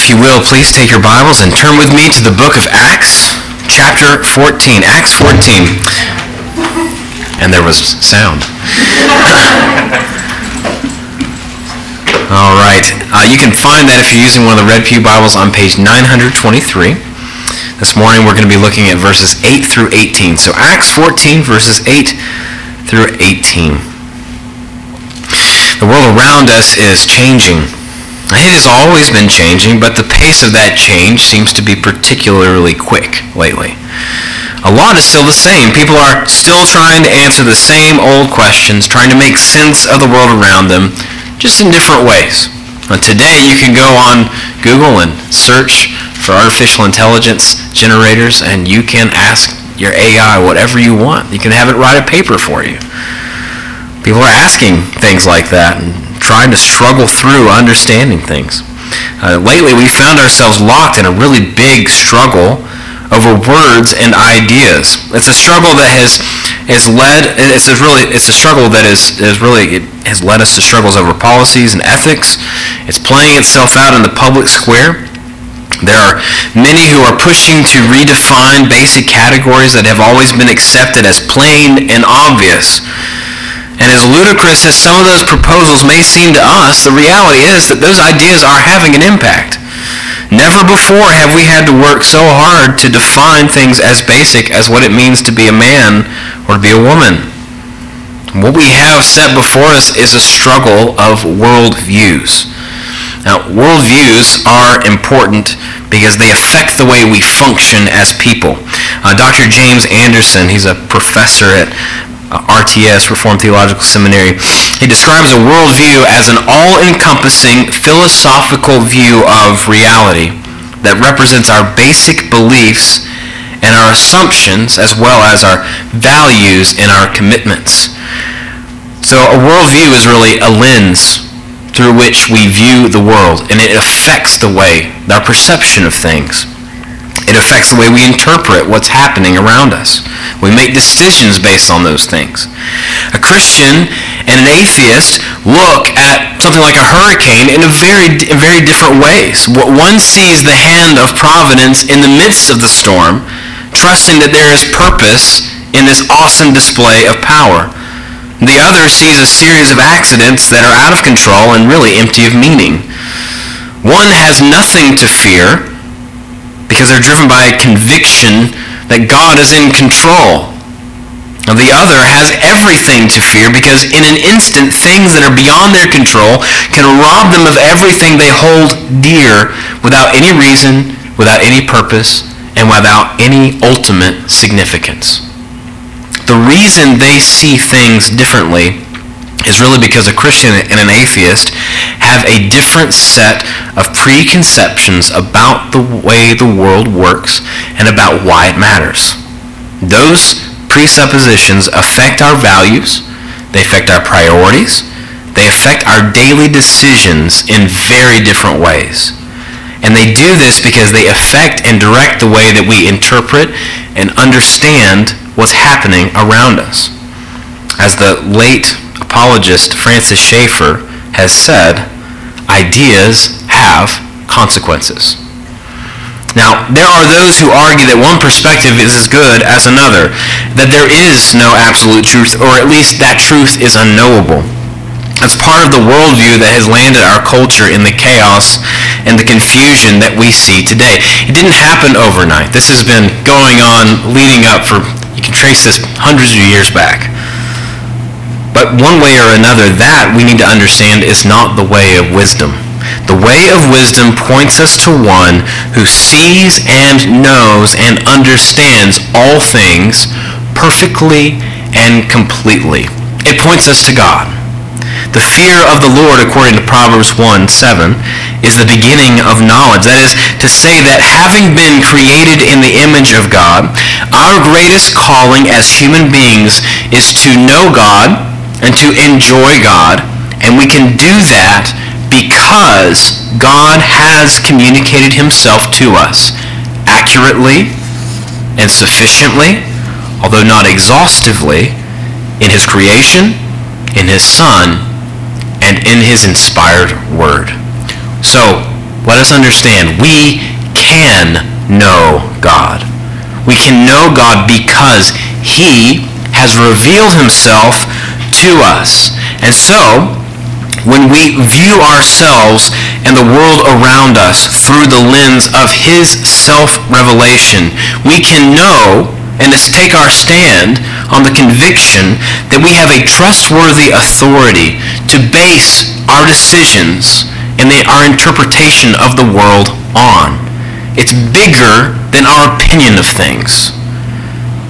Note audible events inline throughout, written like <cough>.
if you will, please take your Bibles and turn with me to the book of Acts, chapter 14. Acts 14. And there was sound. <laughs> All right. Uh, you can find that if you're using one of the Red Pew Bibles on page 923. This morning we're going to be looking at verses 8 through 18. So Acts 14, verses 8 through 18. The world around us is changing. It has always been changing, but the pace of that change seems to be particularly quick lately. A lot is still the same. People are still trying to answer the same old questions, trying to make sense of the world around them, just in different ways. And today you can go on Google and search for artificial intelligence generators, and you can ask your AI whatever you want. You can have it write a paper for you. People are asking things like that, and trying to struggle through understanding things. Uh, lately, we found ourselves locked in a really big struggle over words and ideas. It's a struggle that has has led. It's a really it's a struggle that is is really it has led us to struggles over policies and ethics. It's playing itself out in the public square. There are many who are pushing to redefine basic categories that have always been accepted as plain and obvious. And as ludicrous as some of those proposals may seem to us, the reality is that those ideas are having an impact. Never before have we had to work so hard to define things as basic as what it means to be a man or to be a woman. What we have set before us is a struggle of worldviews. Now, worldviews are important because they affect the way we function as people. Uh, Dr. James Anderson, he's a professor at Uh, RTS, Reformed Theological Seminary, he describes a worldview as an all-encompassing philosophical view of reality that represents our basic beliefs and our assumptions as well as our values and our commitments. So a worldview is really a lens through which we view the world, and it affects the way, our perception of things. It affects the way we interpret what's happening around us. We make decisions based on those things. A Christian and an atheist look at something like a hurricane in a very, very different ways. One sees the hand of providence in the midst of the storm, trusting that there is purpose in this awesome display of power. The other sees a series of accidents that are out of control and really empty of meaning. One has nothing to fear because they're driven by a conviction that God is in control. Now, the other has everything to fear because in an instant, things that are beyond their control can rob them of everything they hold dear without any reason, without any purpose, and without any ultimate significance. The reason they see things differently is really because a Christian and an atheist have a different set of preconceptions about the way the world works and about why it matters. Those presuppositions affect our values, they affect our priorities, they affect our daily decisions in very different ways. And they do this because they affect and direct the way that we interpret and understand what's happening around us. As the late apologist Francis Schaeffer has said, ideas have consequences. Now, there are those who argue that one perspective is as good as another, that there is no absolute truth, or at least that truth is unknowable. It's part of the worldview that has landed our culture in the chaos and the confusion that we see today. It didn't happen overnight. This has been going on leading up for, you can trace this hundreds of years back. But one way or another, that we need to understand is not the way of wisdom. The way of wisdom points us to one who sees and knows and understands all things perfectly and completely. It points us to God. The fear of the Lord, according to Proverbs 1 7, is the beginning of knowledge. That is to say that having been created in the image of God, our greatest calling as human beings is to know God and to enjoy God. And we can do that because God has communicated himself to us accurately and sufficiently, although not exhaustively, in his creation, in his Son, and in his inspired word. So, let us understand we can know God. We can know God because he has revealed himself to us. And so, when we view ourselves and the world around us through the lens of his self-revelation, we can know and to take our stand on the conviction that we have a trustworthy authority to base our decisions and the, our interpretation of the world on. It's bigger than our opinion of things.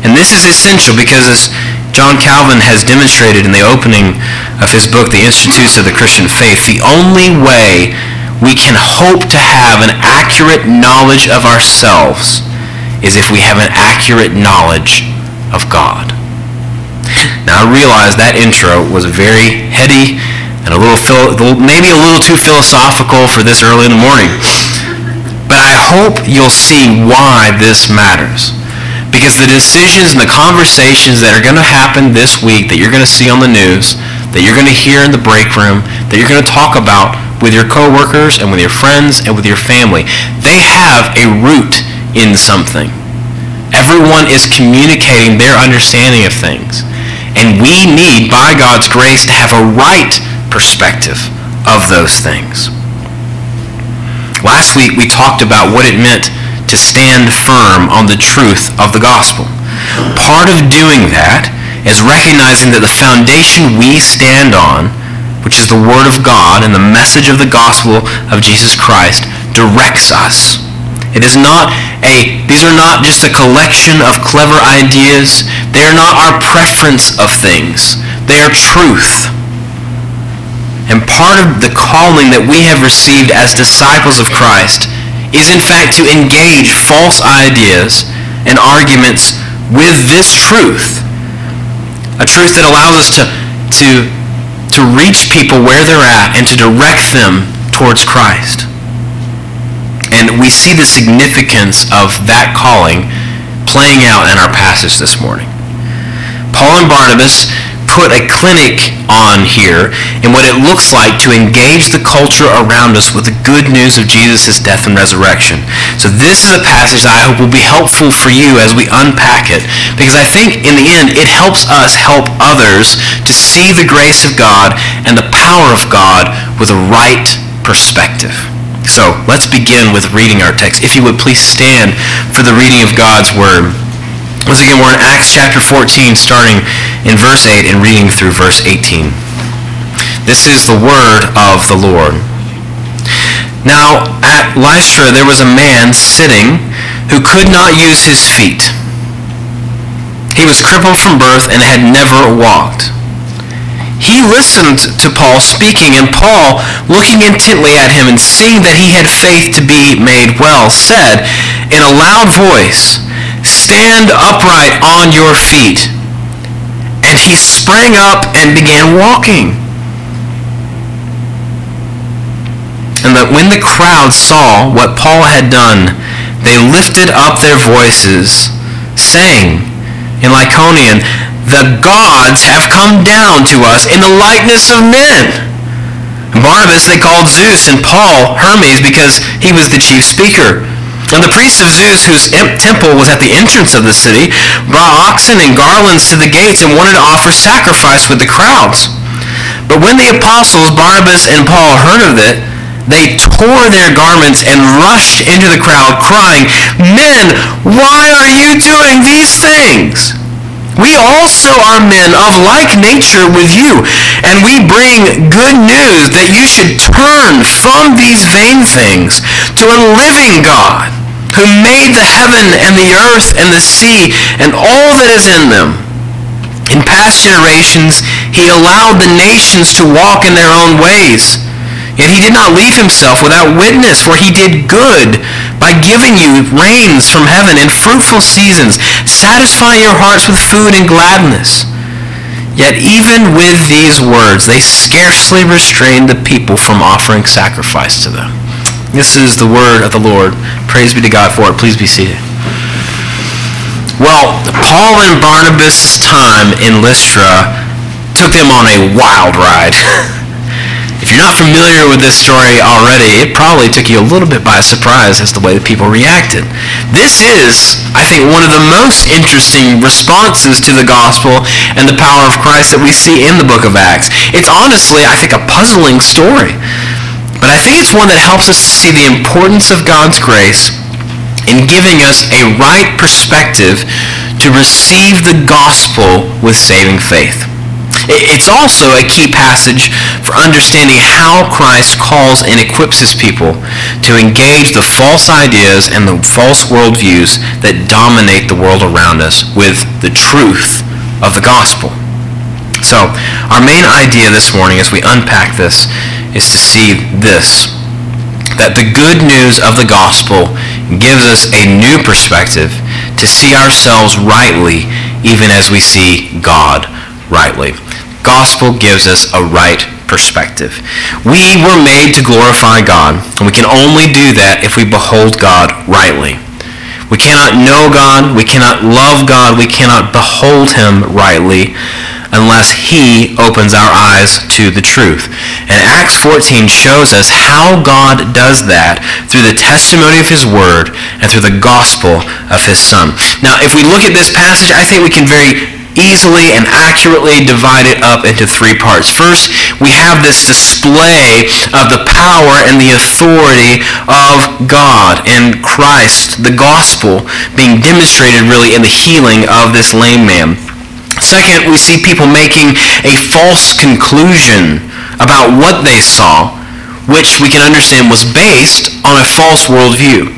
And this is essential because as John Calvin has demonstrated in the opening of his book, The Institutes of the Christian Faith, the only way we can hope to have an accurate knowledge of ourselves is if we have an accurate knowledge of God. Now I realize that intro was very heady and a little, maybe a little too philosophical for this early in the morning. But I hope you'll see why this matters. Because the decisions and the conversations that are going to happen this week, that you're going to see on the news, that you're going to hear in the break room, that you're going to talk about with your coworkers and with your friends and with your family, they have a root in something. Everyone is communicating their understanding of things. And we need, by God's grace, to have a right perspective of those things. Last week we talked about what it meant to stand firm on the truth of the gospel. Part of doing that is recognizing that the foundation we stand on, which is the Word of God and the message of the gospel of Jesus Christ, directs us it is not a, these are not just a collection of clever ideas. They are not our preference of things. They are truth. And part of the calling that we have received as disciples of Christ is in fact to engage false ideas and arguments with this truth. A truth that allows us to, to, to reach people where they're at and to direct them towards Christ. And we see the significance of that calling playing out in our passage this morning. Paul and Barnabas put a clinic on here in what it looks like to engage the culture around us with the good news of Jesus' death and resurrection. So this is a passage that I hope will be helpful for you as we unpack it because I think in the end it helps us help others to see the grace of God and the power of God with a right perspective. So let's begin with reading our text. If you would please stand for the reading of God's word. Once again, we're in Acts chapter 14, starting in verse 8 and reading through verse 18. This is the word of the Lord. Now, at Lystra there was a man sitting who could not use his feet. He was crippled from birth and had never walked he listened to Paul speaking, and Paul, looking intently at him and seeing that he had faith to be made well, said in a loud voice, Stand upright on your feet. And he sprang up and began walking. And that when the crowd saw what Paul had done, they lifted up their voices, saying in Lycaonian, the gods have come down to us in the likeness of men. Barnabas they called Zeus and Paul Hermes because he was the chief speaker. And the priests of Zeus, whose temple was at the entrance of the city, brought oxen and garlands to the gates and wanted to offer sacrifice with the crowds. But when the apostles Barnabas and Paul heard of it, they tore their garments and rushed into the crowd, crying, Men, why are you doing these things? We also are men of like nature with you, and we bring good news that you should turn from these vain things to a living God who made the heaven and the earth and the sea and all that is in them. In past generations, he allowed the nations to walk in their own ways Yet he did not leave himself without witness, for he did good by giving you rains from heaven and fruitful seasons, satisfying your hearts with food and gladness. Yet even with these words, they scarcely restrained the people from offering sacrifice to them. This is the word of the Lord. Praise be to God for it. Please be seated. Well, Paul and Barnabas' time in Lystra took them on a wild ride. <laughs> If you're not familiar with this story already, it probably took you a little bit by surprise as the way that people reacted. This is, I think, one of the most interesting responses to the gospel and the power of Christ that we see in the book of Acts. It's honestly, I think, a puzzling story. I think it's one that helps us to see the importance of God's grace in giving us a right perspective to receive the gospel with saving faith. It's also a key passage for understanding how Christ calls and equips his people to engage the false ideas and the false worldviews that dominate the world around us with the truth of the gospel. So, our main idea this morning as we unpack this is to see this that the good news of the gospel gives us a new perspective to see ourselves rightly even as we see God rightly. Gospel gives us a right perspective. We were made to glorify God, and we can only do that if we behold God rightly. We cannot know God, we cannot love God, we cannot behold him rightly unless he opens our eyes to the truth. And Acts 14 shows us how God does that through the testimony of his word and through the gospel of his son. Now, if we look at this passage, I think we can very easily and accurately divide it up into three parts. First, we have this display of the power and the authority of God and Christ, the gospel, being demonstrated really in the healing of this lame man. Second, we see people making a false conclusion about what they saw, which we can understand was based on a false worldview.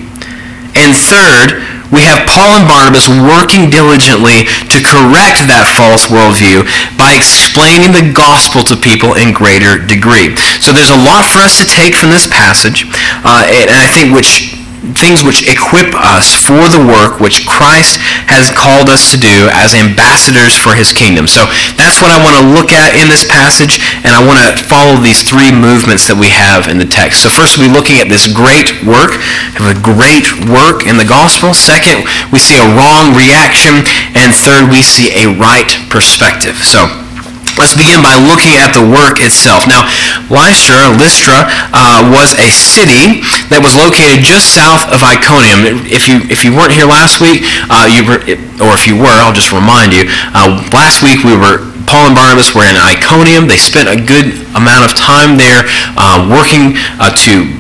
And third, we have Paul and Barnabas working diligently to correct that false worldview by explaining the gospel to people in greater degree. So there's a lot for us to take from this passage, uh, and I think which things which equip us for the work which Christ has called us to do as ambassadors for his kingdom. So that's what I want to look at in this passage, and I want to follow these three movements that we have in the text. So first we'll be looking at this great work, have a great work in the gospel. Second, we see a wrong reaction, and third, we see a right perspective. So Let's begin by looking at the work itself. Now, Lystra, Lystra uh, was a city that was located just south of Iconium. If you if you weren't here last week, uh, you were, or if you were, I'll just remind you. Uh, last week we were Paul and Barnabas were in Iconium. They spent a good amount of time there uh, working uh, to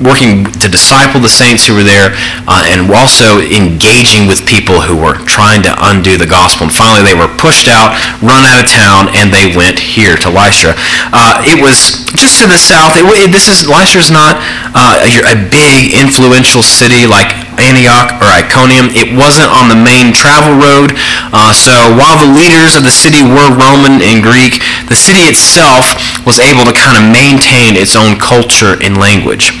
working to disciple the saints who were there uh, and also engaging with people who were trying to undo the gospel. And finally, they were pushed out, run out of town, and they went here to Lystra. Uh, it was just to the south. It, it, this is Lystra is not uh, a, a big, influential city like Antioch or Iconium. It wasn't on the main travel road. Uh, so while the leaders of the city were Roman and Greek, the city itself was able to kind of maintain its own culture and language.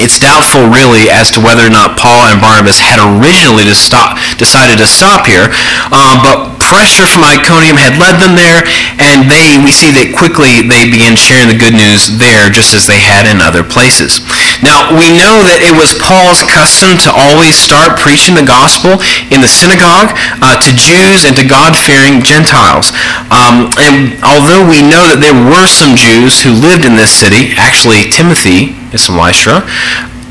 It's doubtful, really, as to whether or not Paul and Barnabas had originally to stop, decided to stop here, uh, but pressure from Iconium had led them there, and they, we see that quickly they began sharing the good news there, just as they had in other places. Now, we know that it was Paul's custom to always start preaching the gospel in the synagogue uh, to Jews and to God-fearing Gentiles. Um, and although we know that there were some Jews who lived in this city, actually Timothy is from Lystra,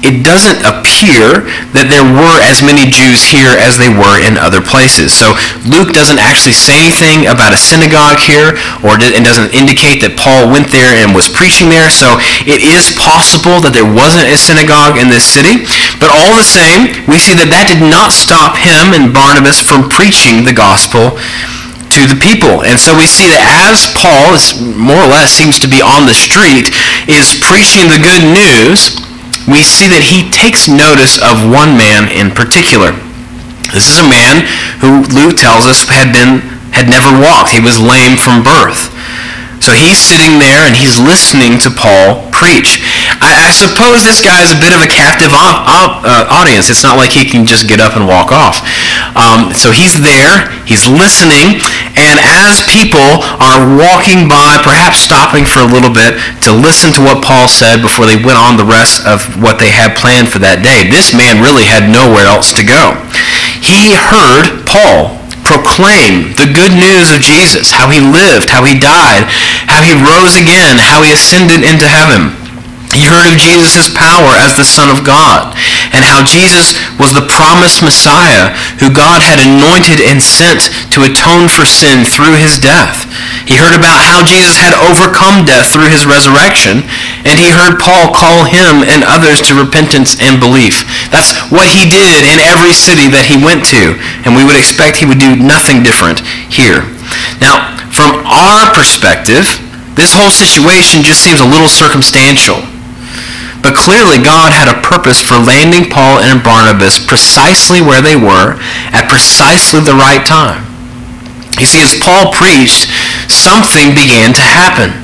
it doesn't appear that there were as many Jews here as they were in other places. So Luke doesn't actually say anything about a synagogue here, or it doesn't indicate that Paul went there and was preaching there. So it is possible that there wasn't a synagogue in this city. But all the same, we see that that did not stop him and Barnabas from preaching the gospel to the people. And so we see that as Paul is more or less seems to be on the street, is preaching the good news, we see that he takes notice of one man in particular. This is a man who Luke tells us had been had never walked. He was lame from birth. So he's sitting there and he's listening to Paul preach. I, I suppose this guy is a bit of a captive op, op, uh, audience. It's not like he can just get up and walk off. Um, so he's there, he's listening, and as people are walking by, perhaps stopping for a little bit to listen to what Paul said before they went on the rest of what they had planned for that day, this man really had nowhere else to go. He heard Paul proclaim the good news of Jesus, how he lived, how he died, how he rose again, how he ascended into heaven. He heard of Jesus' power as the Son of God and how Jesus was the promised Messiah who God had anointed and sent to atone for sin through his death. He heard about how Jesus had overcome death through his resurrection, and he heard Paul call him and others to repentance and belief. That's what he did in every city that he went to, and we would expect he would do nothing different here. Now, from our perspective, this whole situation just seems a little circumstantial. But clearly, God had a purpose for landing Paul and Barnabas precisely where they were at precisely the right time. You see, as Paul preached, something began to happen.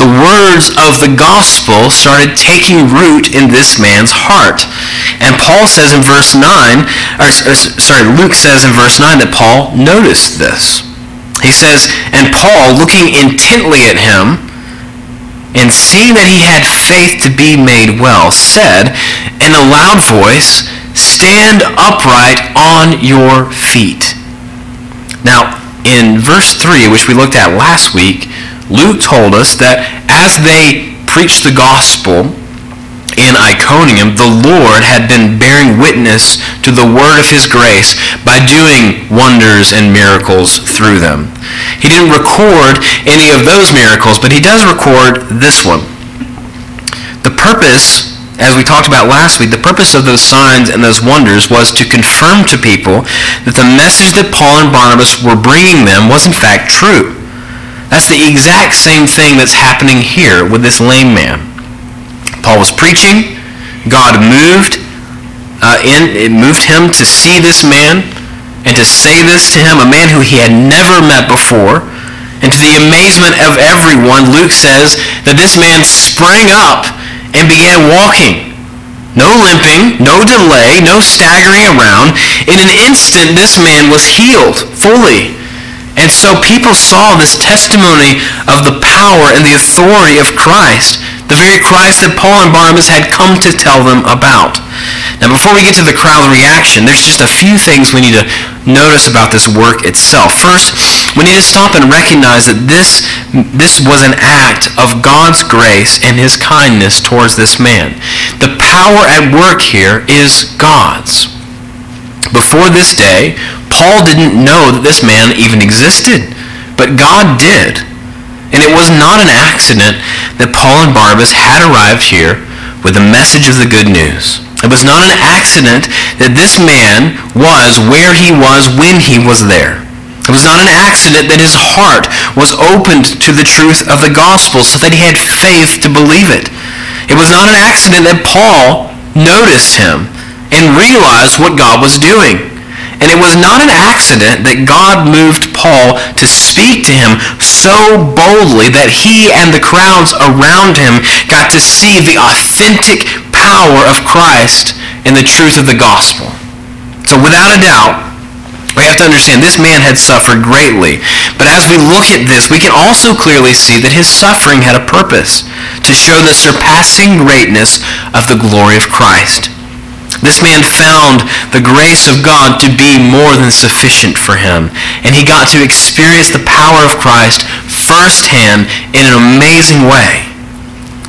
The words of the gospel started taking root in this man's heart. And Paul says in verse 9, or, or sorry, Luke says in verse 9 that Paul noticed this. He says, And Paul, looking intently at him, and seeing that he had faith to be made well, said in a loud voice, Stand upright on your feet. Now, in verse 3, which we looked at last week, Luke told us that as they preached the gospel in Iconium, the Lord had been bearing witness to the word of his grace by doing wonders and miracles through them. He didn't record any of those miracles, but he does record this one. The purpose, as we talked about last week, the purpose of those signs and those wonders was to confirm to people that the message that Paul and Barnabas were bringing them was in fact true. That's the exact same thing that's happening here with this lame man. Paul was preaching. God moved uh, in, it moved him to see this man and to say this to him, a man who he had never met before. And to the amazement of everyone, Luke says that this man sprang up and began walking. No limping, no delay, no staggering around. In an instant, this man was healed fully. And so people saw this testimony of the power and the authority of Christ the very Christ that Paul and Barnabas had come to tell them about. Now, before we get to the crowd reaction, there's just a few things we need to notice about this work itself. First, we need to stop and recognize that this, this was an act of God's grace and his kindness towards this man. The power at work here is God's. Before this day, Paul didn't know that this man even existed, but God did. And it was not an accident that Paul and Barnabas had arrived here with the message of the good news. It was not an accident that this man was where he was when he was there. It was not an accident that his heart was opened to the truth of the gospel so that he had faith to believe it. It was not an accident that Paul noticed him and realized what God was doing. And it was not an accident that God moved Paul to speak to him so boldly that he and the crowds around him got to see the authentic power of Christ and the truth of the gospel. So without a doubt, we have to understand this man had suffered greatly. But as we look at this, we can also clearly see that his suffering had a purpose to show the surpassing greatness of the glory of Christ. This man found the grace of God to be more than sufficient for him. And he got to experience the power of Christ firsthand in an amazing way.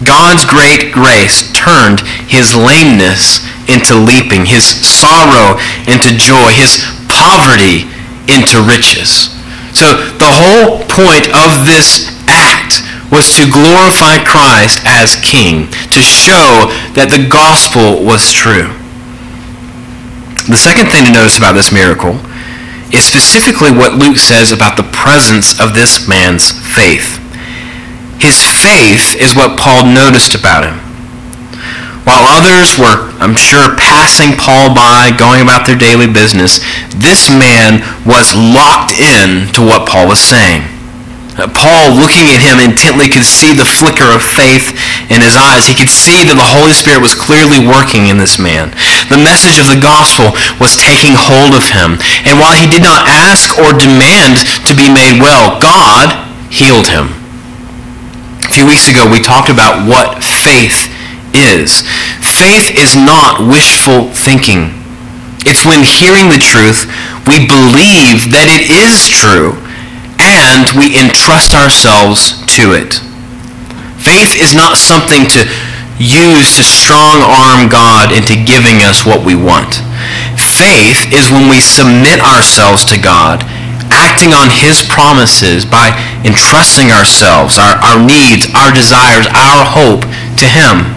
God's great grace turned his lameness into leaping, his sorrow into joy, his poverty into riches. So the whole point of this act was to glorify Christ as king, to show that the gospel was true. The second thing to notice about this miracle is specifically what Luke says about the presence of this man's faith. His faith is what Paul noticed about him. While others were, I'm sure, passing Paul by, going about their daily business, this man was locked in to what Paul was saying. Uh, Paul, looking at him intently, could see the flicker of faith in his eyes. He could see that the Holy Spirit was clearly working in this man. The message of the gospel was taking hold of him. And while he did not ask or demand to be made well, God healed him. A few weeks ago, we talked about what faith is. Faith is not wishful thinking. It's when hearing the truth, we believe that it is true and we entrust ourselves to it. Faith is not something to use to strong arm God into giving us what we want. Faith is when we submit ourselves to God, acting on his promises by entrusting ourselves, our, our needs, our desires, our hope to him.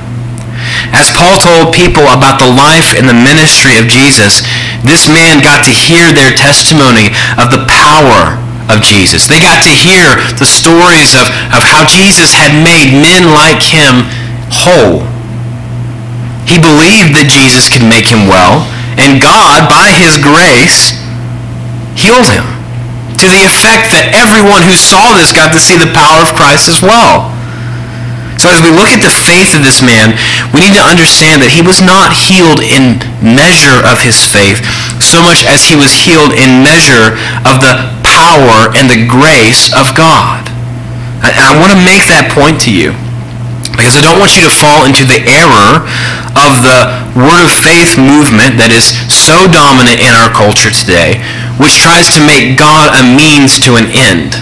As Paul told people about the life and the ministry of Jesus, this man got to hear their testimony of the power of Jesus. They got to hear the stories of, of how Jesus had made men like him whole. He believed that Jesus could make him well, and God, by his grace, healed him to the effect that everyone who saw this got to see the power of Christ as well. So as we look at the faith of this man, we need to understand that he was not healed in measure of his faith so much as he was healed in measure of the power and the grace of God. And I want to make that point to you because I don't want you to fall into the error of the word of faith movement that is so dominant in our culture today, which tries to make God a means to an end,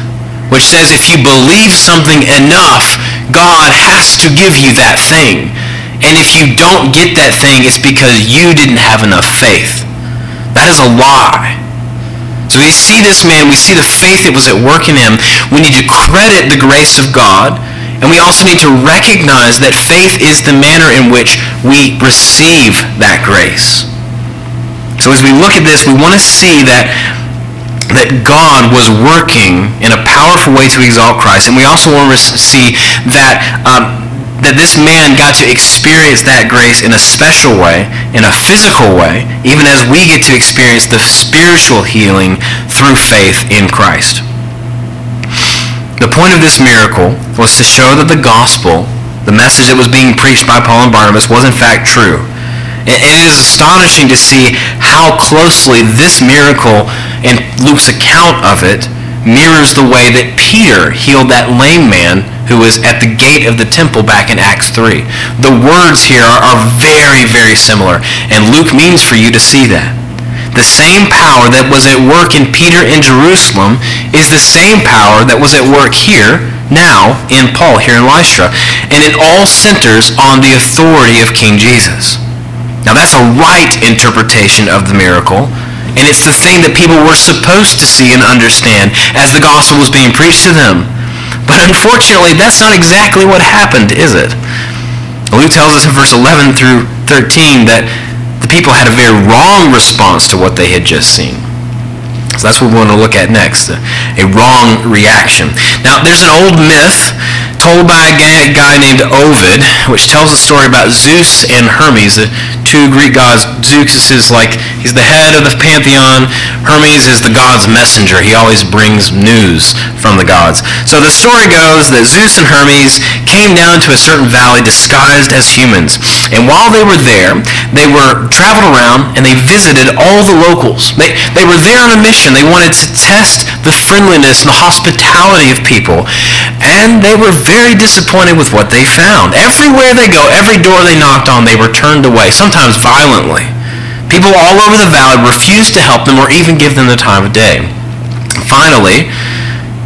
which says if you believe something enough, God has to give you that thing. And if you don't get that thing, it's because you didn't have enough faith. That is a lie. So we see this man, we see the faith that was at work in him. We need to credit the grace of God. And we also need to recognize that faith is the manner in which we receive that grace. So as we look at this, we want to see that that God was working in a powerful way to exalt Christ. And we also want to see that um, that this man got to experience that grace in a special way, in a physical way, even as we get to experience the spiritual healing through faith in Christ. The point of this miracle was to show that the gospel, the message that was being preached by Paul and Barnabas, was in fact true. And it is astonishing to see how closely this miracle and Luke's account of it mirrors the way that Peter healed that lame man who was at the gate of the temple back in Acts 3. The words here are, very, very similar, and Luke means for you to see that. The same power that was at work in Peter in Jerusalem is the same power that was at work here now in Paul here in Lystra. And it all centers on the authority of King Jesus. Now that's a right interpretation of the miracle, and it's the thing that people were supposed to see and understand as the gospel was being preached to them. But unfortunately, that's not exactly what happened, is it? Luke tells us in verse 11 through 13 that the people had a very wrong response to what they had just seen. So that's what we want to look at next, a wrong reaction. Now, there's an old myth told by a guy named Ovid, which tells a story about Zeus and Hermes, the two Greek gods. Zeus is like, he's the head of the pantheon. Hermes is the god's messenger. He always brings news from the gods. So the story goes that Zeus and Hermes came down to a certain valley disguised as humans. And while they were there, they were traveled around and they visited all the locals. They, they were there on a mission. They wanted to test the friendliness and the hospitality of people. And they were very disappointed with what they found. Everywhere they go, every door they knocked on, they were turned away, sometimes violently. People all over the valley refused to help them or even give them the time of day. Finally,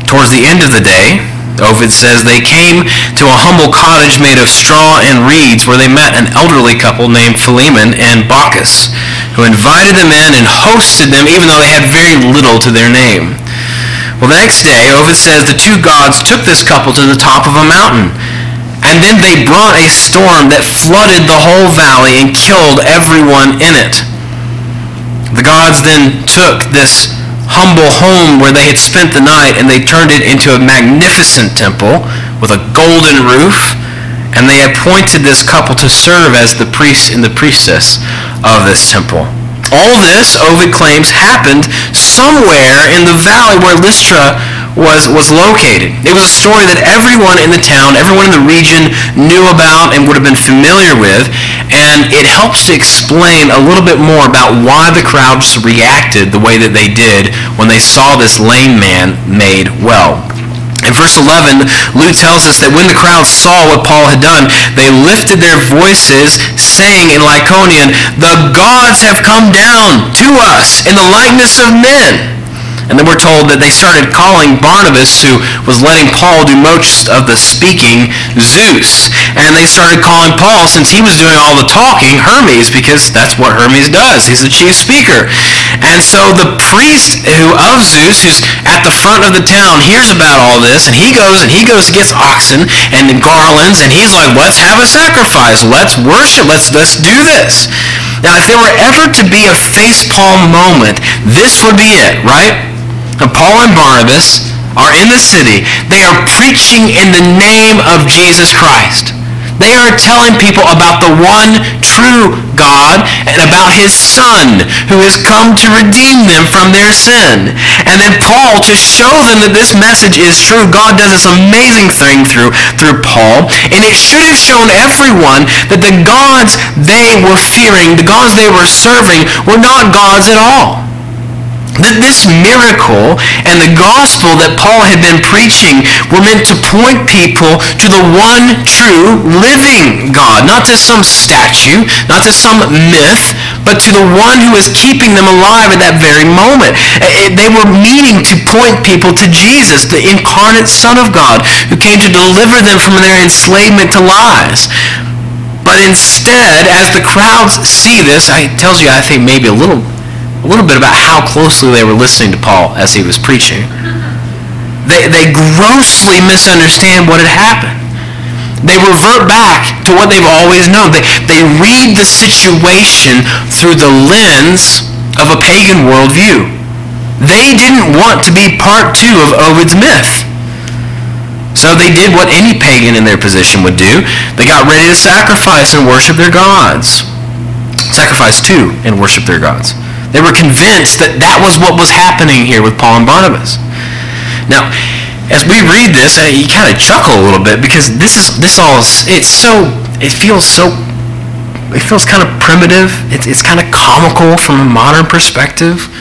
towards the end of the day, Ovid says they came to a humble cottage made of straw and reeds where they met an elderly couple named Philemon and Baucis, who invited them in and hosted them even though they had very little to their name. Well, the next day, Ovid says the two gods took this couple to the top of a mountain. And then they brought a storm that flooded the whole valley and killed everyone in it. The gods then took this humble home where they had spent the night and they turned it into a magnificent temple with a golden roof. And they appointed this couple to serve as the priest and the priestess of this temple. All this, Ovid claims, happened somewhere in the valley where Lystra was, was located. It was a story that everyone in the town, everyone in the region knew about and would have been familiar with, and it helps to explain a little bit more about why the crowds reacted the way that they did when they saw this lame man made well. In verse 11, Luke tells us that when the crowd saw what Paul had done, they lifted their voices, saying in Lycaonian, The gods have come down to us in the likeness of men. And then we're told that they started calling Barnabas, who was letting Paul do most of the speaking, Zeus. And they started calling Paul, since he was doing all the talking, Hermes, because that's what Hermes does. He's the chief speaker. And so the priest who of Zeus, who's at the front of the town, hears about all this, and he goes and he goes gets oxen and garlands, and he's like, let's have a sacrifice. Let's worship. Let's, let's do this. Now, if there were ever to be a facepalm moment, this would be it, right? Paul and Barnabas are in the city. They are preaching in the name of Jesus Christ. They are telling people about the one true God and about his Son who has come to redeem them from their sin. And then Paul, to show them that this message is true, God does this amazing thing through, through Paul. And it should have shown everyone that the gods they were fearing, the gods they were serving, were not gods at all that this miracle and the gospel that Paul had been preaching were meant to point people to the one true living God, not to some statue, not to some myth, but to the one who is keeping them alive at that very moment. Eh, eh, they were meaning to point people to Jesus, the incarnate Son of God, who came to deliver them from their enslavement to lies. But instead, as the crowds see this, I tells you I think maybe a little a little bit about how closely they were listening to Paul as he was preaching. They, they grossly misunderstand what had happened. They revert back to what they've always known. They, they read the situation through the lens of a pagan worldview. They didn't want to be part two of Ovid's myth. So they did what any pagan in their position would do. They got ready to sacrifice and worship their gods. Sacrifice to and worship their gods. They were convinced that that was what was happening here with Paul and Barnabas. Now, as we read this, you kind of chuckle a little bit because this is this all is, it's so it feels so it feels kind of primitive. It's, it's kind of comical from a modern perspective.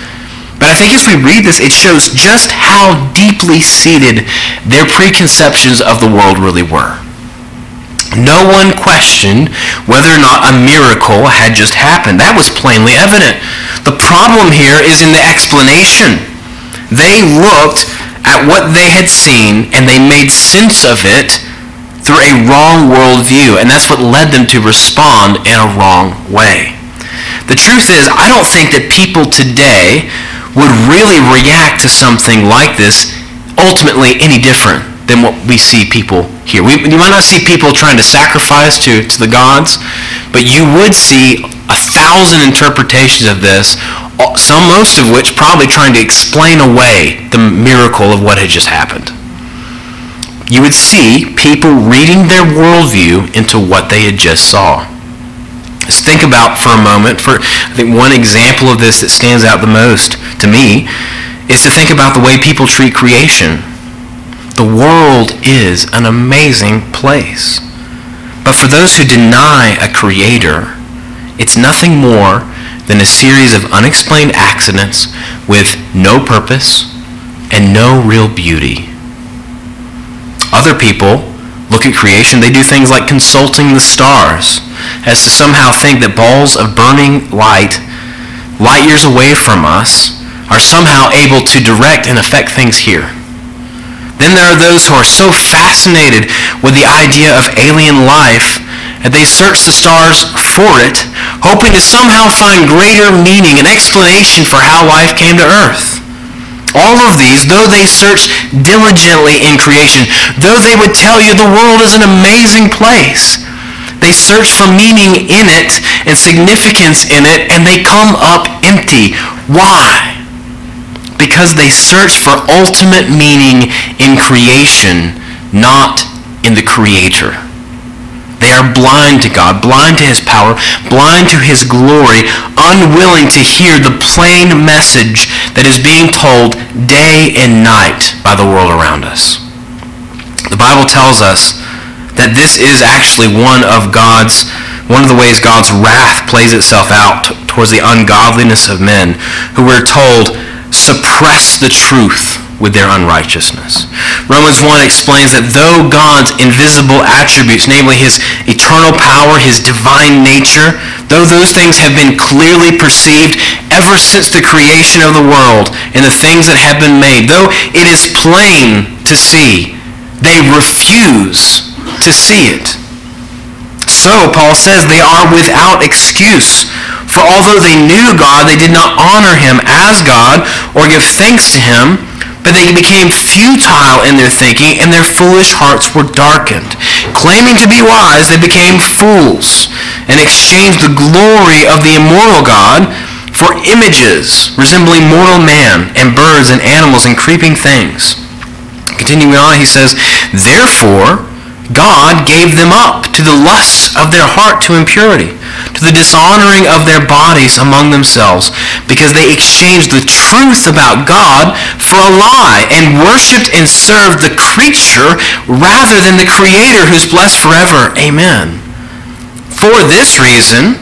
But I think if we read this, it shows just how deeply seated their preconceptions of the world really were. No one questioned whether or not a miracle had just happened. That was plainly evident. The problem here is in the explanation. They looked at what they had seen and they made sense of it through a wrong worldview, and that's what led them to respond in a wrong way. The truth is, I don't think that people today would really react to something like this ultimately any different than what we see people here. We, you might not see people trying to sacrifice to, to the gods, but you would see a thousand interpretations of this, uh, some most of which probably trying to explain away the miracle of what had just happened. You would see people reading their worldview into what they had just saw. Let's think about for a moment, for I think one example of this that stands out the most to me is to think about the way people treat creation. The world is an amazing place. But for those who deny a creator, it's nothing more than a series of unexplained accidents with no purpose and no real beauty. Other people look at creation, they do things like consulting the stars as to somehow think that balls of burning light, light years away from us, are somehow able to direct and affect things here. Then there are those who are so fascinated with the idea of alien life that they search the stars for it, hoping to somehow find greater meaning and explanation for how life came to earth. All of these, though they search diligently in creation, though they would tell you the world is an amazing place, they search for meaning in it and significance in it, and they come up empty. Why? Because they search for ultimate meaning in creation, not in the Creator. They are blind to God, blind to his power, blind to his glory, unwilling to hear the plain message that is being told day and night by the world around us. The Bible tells us that this is actually one of God's one of the ways God's wrath plays itself out towards the ungodliness of men who we're told suppress the truth with their unrighteousness. Romans 1 explains that though God's invisible attributes, namely his eternal power, his divine nature, though those things have been clearly perceived ever since the creation of the world and the things that have been made, though it is plain to see, they refuse to see it. So, Paul says, they are without excuse. For although they knew God, they did not honor him as God or give thanks to him, but they became futile in their thinking, and their foolish hearts were darkened. Claiming to be wise, they became fools, and exchanged the glory of the immortal God for images resembling mortal man, and birds, and animals, and creeping things. Continuing on, he says, Therefore, God gave them up to the lusts of their heart to impurity to the dishonoring of their bodies among themselves, because they exchanged the truth about God for a lie, and worshipped and served the creature rather than the Creator who's blessed forever. Amen. For this reason,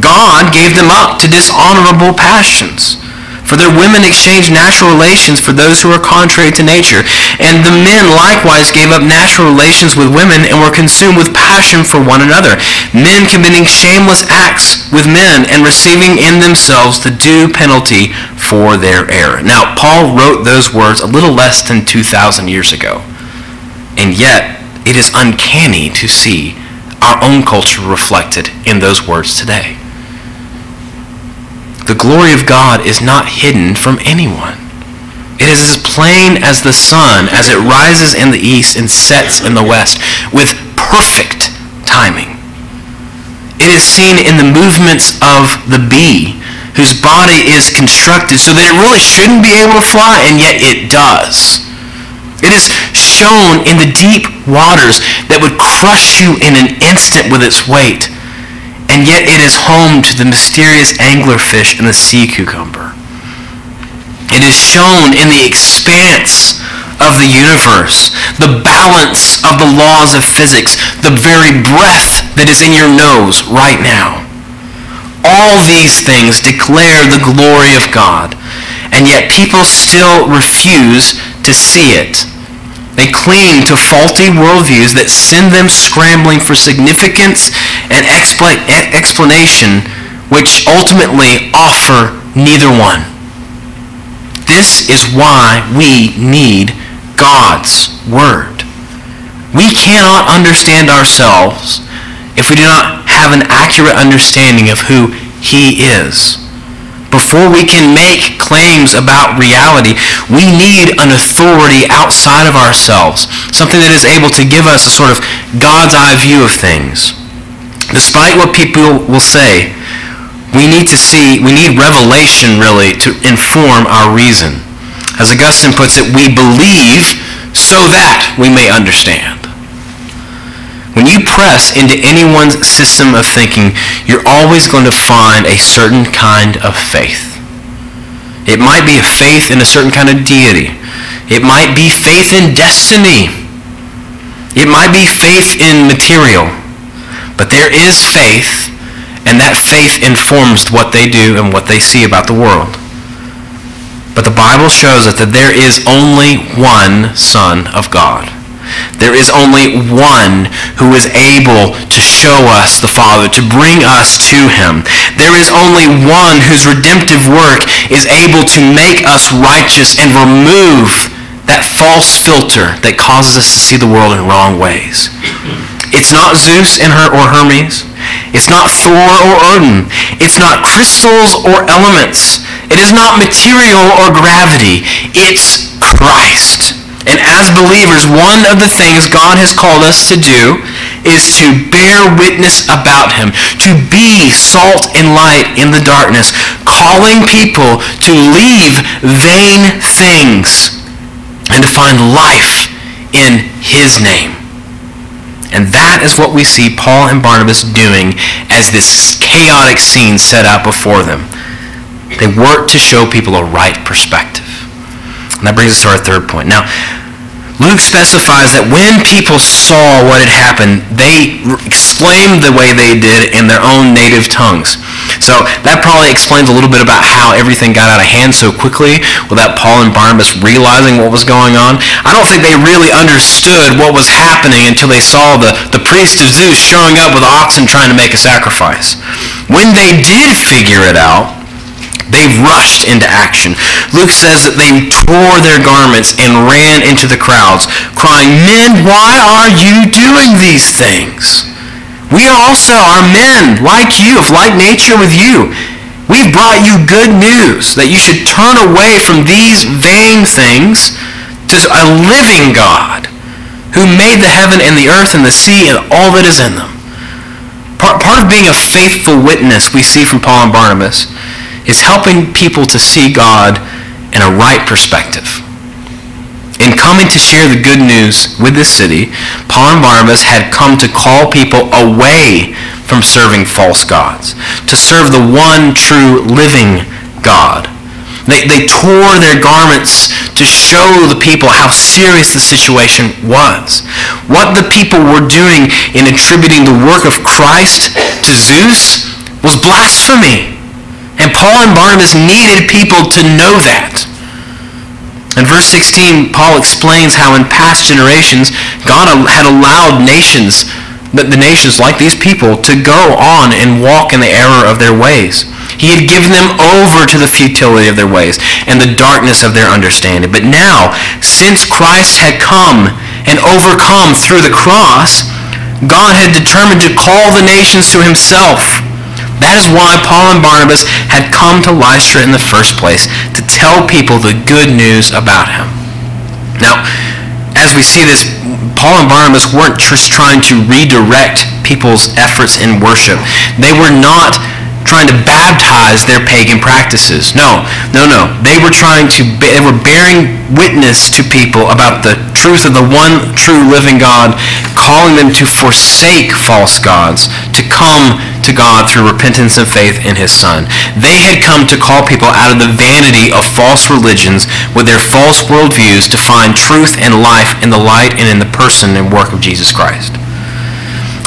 God gave them up to dishonorable passions for their women exchanged natural relations for those who are contrary to nature. And the men likewise gave up natural relations with women and were consumed with passion for one another. Men committing shameless acts with men and receiving in themselves the due penalty for their error. Now, Paul wrote those words a little less than 2,000 years ago. And yet, it is uncanny to see our own culture reflected in those words today. The glory of God is not hidden from anyone. It is as plain as the sun as it rises in the east and sets in the west with perfect timing. It is seen in the movements of the bee, whose body is constructed so that it really shouldn't be able to fly, and yet it does. It is shown in the deep waters that would crush you in an instant with its weight and yet it is home to the mysterious anglerfish and the sea cucumber. It is shown in the expanse of the universe, the balance of the laws of physics, the very breath that is in your nose right now. All these things declare the glory of God, and yet people still refuse to see it. They cling to faulty worldviews that send them scrambling for significance and explanation, which ultimately offer neither one. This is why we need God's Word. We cannot understand ourselves if we do not have an accurate understanding of who He is. Before we can make claims about reality, we need an authority outside of ourselves, something that is able to give us a sort of God's eye view of things. Despite what people will say, we need to see, we need revelation really to inform our reason. As Augustine puts it, we believe so that we may understand. When you press into anyone's system of thinking, you're always going to find a certain kind of faith. It might be a faith in a certain kind of deity. It might be faith in destiny. It might be faith in material. But there is faith, and that faith informs what they do and what they see about the world. But the Bible shows us that there is only one Son of God. There is only one who is able to show us the Father, to bring us to him. There is only one whose redemptive work is able to make us righteous and remove that false filter that causes us to see the world in wrong ways. It's not Zeus and her or Hermes. It's not Thor or Odin. It's not crystals or elements. It is not material or gravity. It's Christ. And as believers, one of the things God has called us to do is to bear witness about him, to be salt and light in the darkness, calling people to leave vain things and to find life in his name. And that is what we see Paul and Barnabas doing as this chaotic scene set out before them. They work to show people a right perspective. And that brings us to our third point. Now, Luke specifies that when people saw what had happened, they exclaimed the way they did in their own native tongues. So that probably explains a little bit about how everything got out of hand so quickly without Paul and Barnabas realizing what was going on. I don't think they really understood what was happening until they saw the, the priest of Zeus showing up with oxen trying to make a sacrifice. When they did figure it out, They rushed into action. Luke says that they tore their garments and ran into the crowds, crying, Men, why are you doing these things? We also are men like you, of like nature with you. We've brought you good news that you should turn away from these vain things to a living God who made the heaven and the earth and the sea and all that is in them. Part, part of being a faithful witness we see from Paul and Barnabas is helping people to see God in a right perspective. In coming to share the good news with this city, Paul and Barnabas had come to call people away from serving false gods, to serve the one true living God. They, they tore their garments to show the people how serious the situation was. What the people were doing in attributing the work of Christ to Zeus was blasphemy. And Paul and Barnabas needed people to know that. In verse 16, Paul explains how in past generations God had allowed nations, the nations like these people, to go on and walk in the error of their ways. He had given them over to the futility of their ways and the darkness of their understanding. But now, since Christ had come and overcome through the cross, God had determined to call the nations to himself that is why Paul and Barnabas had come to Lystra in the first place, to tell people the good news about him. Now, as we see this, Paul and Barnabas weren't just trying to redirect people's efforts in worship. They were not trying to baptize their pagan practices. No, no, no. They were trying to, they were bearing witness to people about the truth of the one true living God, calling them to forsake false gods, to come to God through repentance and faith in his Son. They had come to call people out of the vanity of false religions with their false worldviews to find truth and life in the light and in the person and work of Jesus Christ.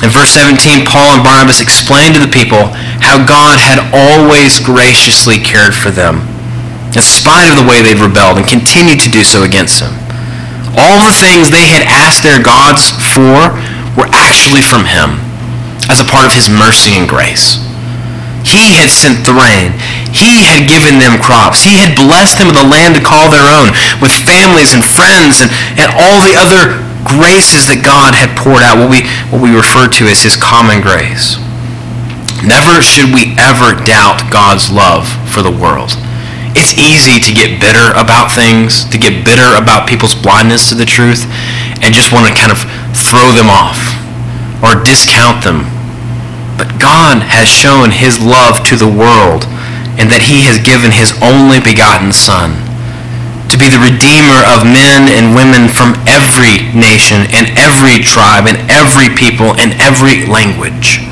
In verse 17, Paul and Barnabas explained to the people how God had always graciously cared for them, in spite of the way they'd rebelled and continued to do so against him. All the things they had asked their gods for were actually from him, as a part of his mercy and grace. He had sent the rain. He had given them crops. He had blessed them with a land to call their own, with families and friends and, and all the other graces that God had poured out, what we, what we refer to as his common grace. Never should we ever doubt God's love for the world. It's easy to get bitter about things, to get bitter about people's blindness to the truth, and just want to kind of throw them off or discount them. But God has shown his love to the world and that he has given his only begotten Son to be the redeemer of men and women from every nation and every tribe and every people and every language.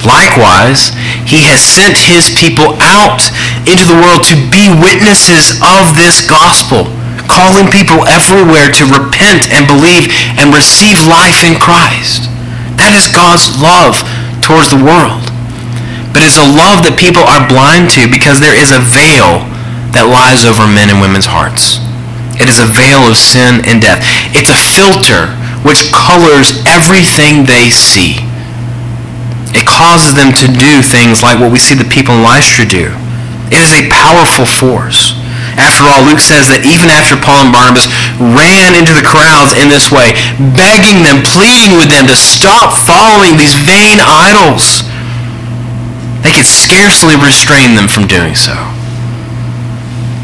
Likewise, he has sent his people out into the world to be witnesses of this gospel, calling people everywhere to repent and believe and receive life in Christ. That is God's love towards the world. But it's a love that people are blind to because there is a veil that lies over men and women's hearts. It is a veil of sin and death. It's a filter which colors everything they see. It causes them to do things like what we see the people in Lystra do. It is a powerful force. After all, Luke says that even after Paul and Barnabas ran into the crowds in this way, begging them, pleading with them to stop following these vain idols, they could scarcely restrain them from doing so.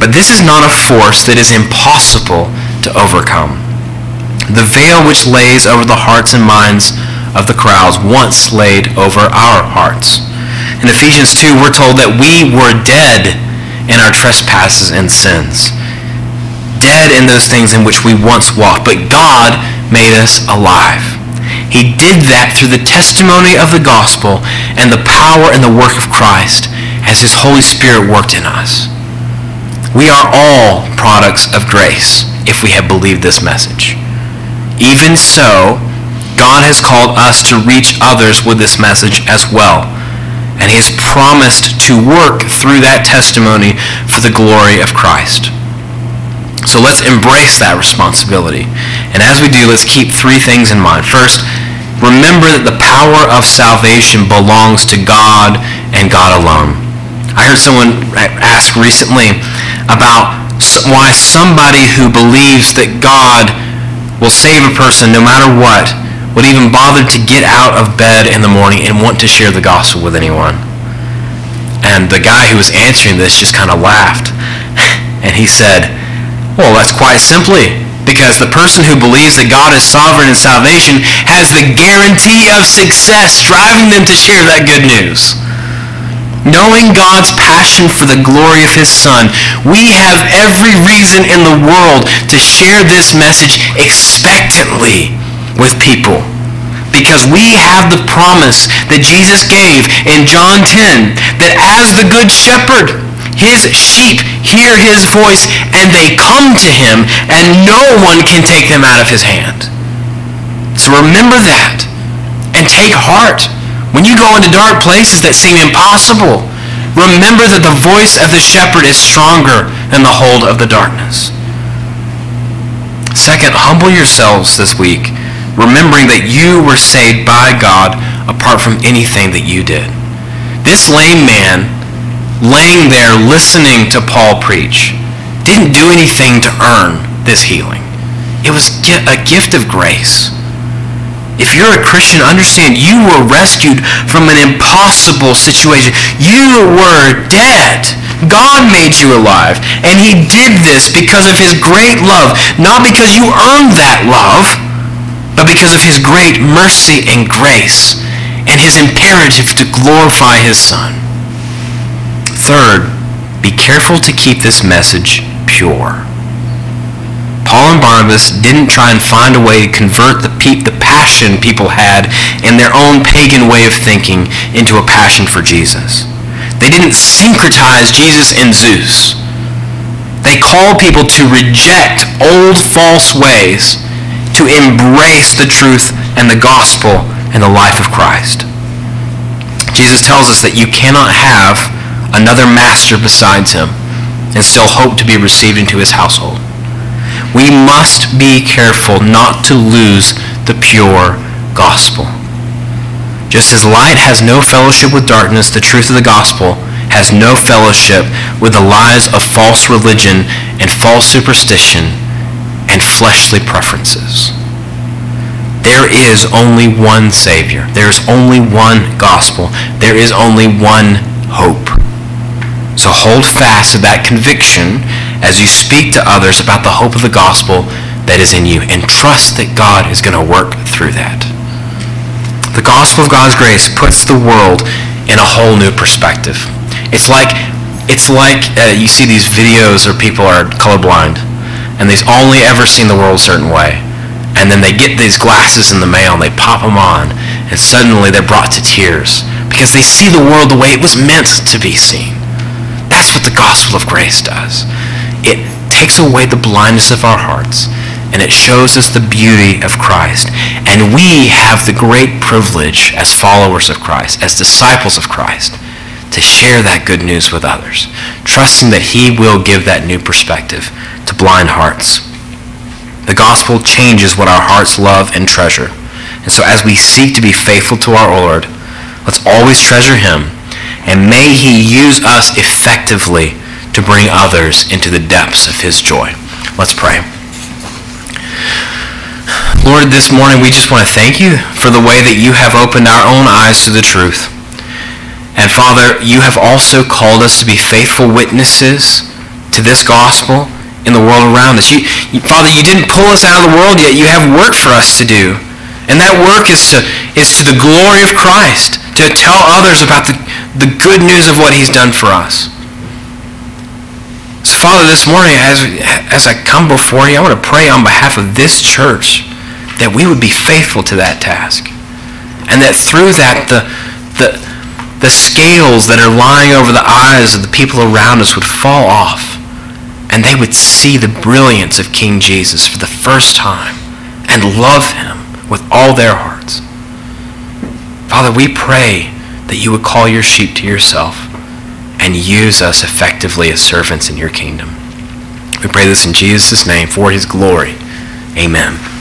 But this is not a force that is impossible to overcome. The veil which lays over the hearts and minds of the crowds once laid over our hearts. In Ephesians 2, we're told that we were dead in our trespasses and sins. Dead in those things in which we once walked, but God made us alive. He did that through the testimony of the gospel and the power and the work of Christ as his Holy Spirit worked in us. We are all products of grace if we have believed this message. Even so, God has called us to reach others with this message as well. And he has promised to work through that testimony for the glory of Christ. So let's embrace that responsibility. And as we do, let's keep three things in mind. First, remember that the power of salvation belongs to God and God alone. I heard someone ask recently about why somebody who believes that God will save a person no matter what would even bother to get out of bed in the morning and want to share the gospel with anyone. And the guy who was answering this just kind of laughed. <laughs> And he said, well, that's quite simply because the person who believes that God is sovereign in salvation has the guarantee of success driving them to share that good news. Knowing God's passion for the glory of his Son, we have every reason in the world to share this message expectantly with people. Because we have the promise that Jesus gave in John 10 that as the Good Shepherd, his sheep hear his voice and they come to him and no one can take them out of his hand. So remember that and take heart when you go into dark places that seem impossible, remember that the voice of the shepherd is stronger than the hold of the darkness. Second, humble yourselves this week, remembering that you were saved by God apart from anything that you did. This lame man, laying there listening to Paul preach, didn't do anything to earn this healing. It was a gift of grace. If you're a Christian, understand you were rescued from an impossible situation. You were dead. God made you alive. And he did this because of his great love. Not because you earned that love, but because of his great mercy and grace and his imperative to glorify his Son. Third, be careful to keep this message pure. Paul and Barnabas didn't try and find a way to convert the, pe- the passion people had in their own pagan way of thinking into a passion for Jesus. They didn't syncretize Jesus and Zeus. They called people to reject old false ways to embrace the truth and the gospel and the life of Christ. Jesus tells us that you cannot have another master besides him and still hope to be received into his household we must be careful not to lose the pure gospel. Just as light has no fellowship with darkness, the truth of the gospel has no fellowship with the lies of false religion and false superstition and fleshly preferences. There is only one Savior. There is only one gospel. There is only one hope. So hold fast to that conviction as you speak to others about the hope of the gospel that is in you and trust that God is going to work through that. The gospel of God's grace puts the world in a whole new perspective. It's like it's like uh, you see these videos where people are colorblind and they've only ever seen the world a certain way. And then they get these glasses in the mail and they pop them on and suddenly they're brought to tears because they see the world the way it was meant to be seen. That's what the gospel of grace does it takes away the blindness of our hearts and it shows us the beauty of Christ. And we have the great privilege as followers of Christ, as disciples of Christ, to share that good news with others, trusting that he will give that new perspective to blind hearts. The gospel changes what our hearts love and treasure. And so as we seek to be faithful to our Lord, let's always treasure him. And may he use us effectively to bring others into the depths of his joy. Let's pray. Lord, this morning we just want to thank you for the way that you have opened our own eyes to the truth. And Father, you have also called us to be faithful witnesses to this gospel in the world around us. You, Father, you didn't pull us out of the world yet. You have work for us to do. And that work is to, is to the glory of Christ, to tell others about the, the good news of what he's done for us. So, Father, this morning, as, as I come before you, I want to pray on behalf of this church that we would be faithful to that task. And that through that, the, the, the scales that are lying over the eyes of the people around us would fall off. And they would see the brilliance of King Jesus for the first time and love him with all their hearts. Father, we pray that you would call your sheep to yourself and use us effectively as servants in your kingdom. We pray this in Jesus' name for his glory. Amen.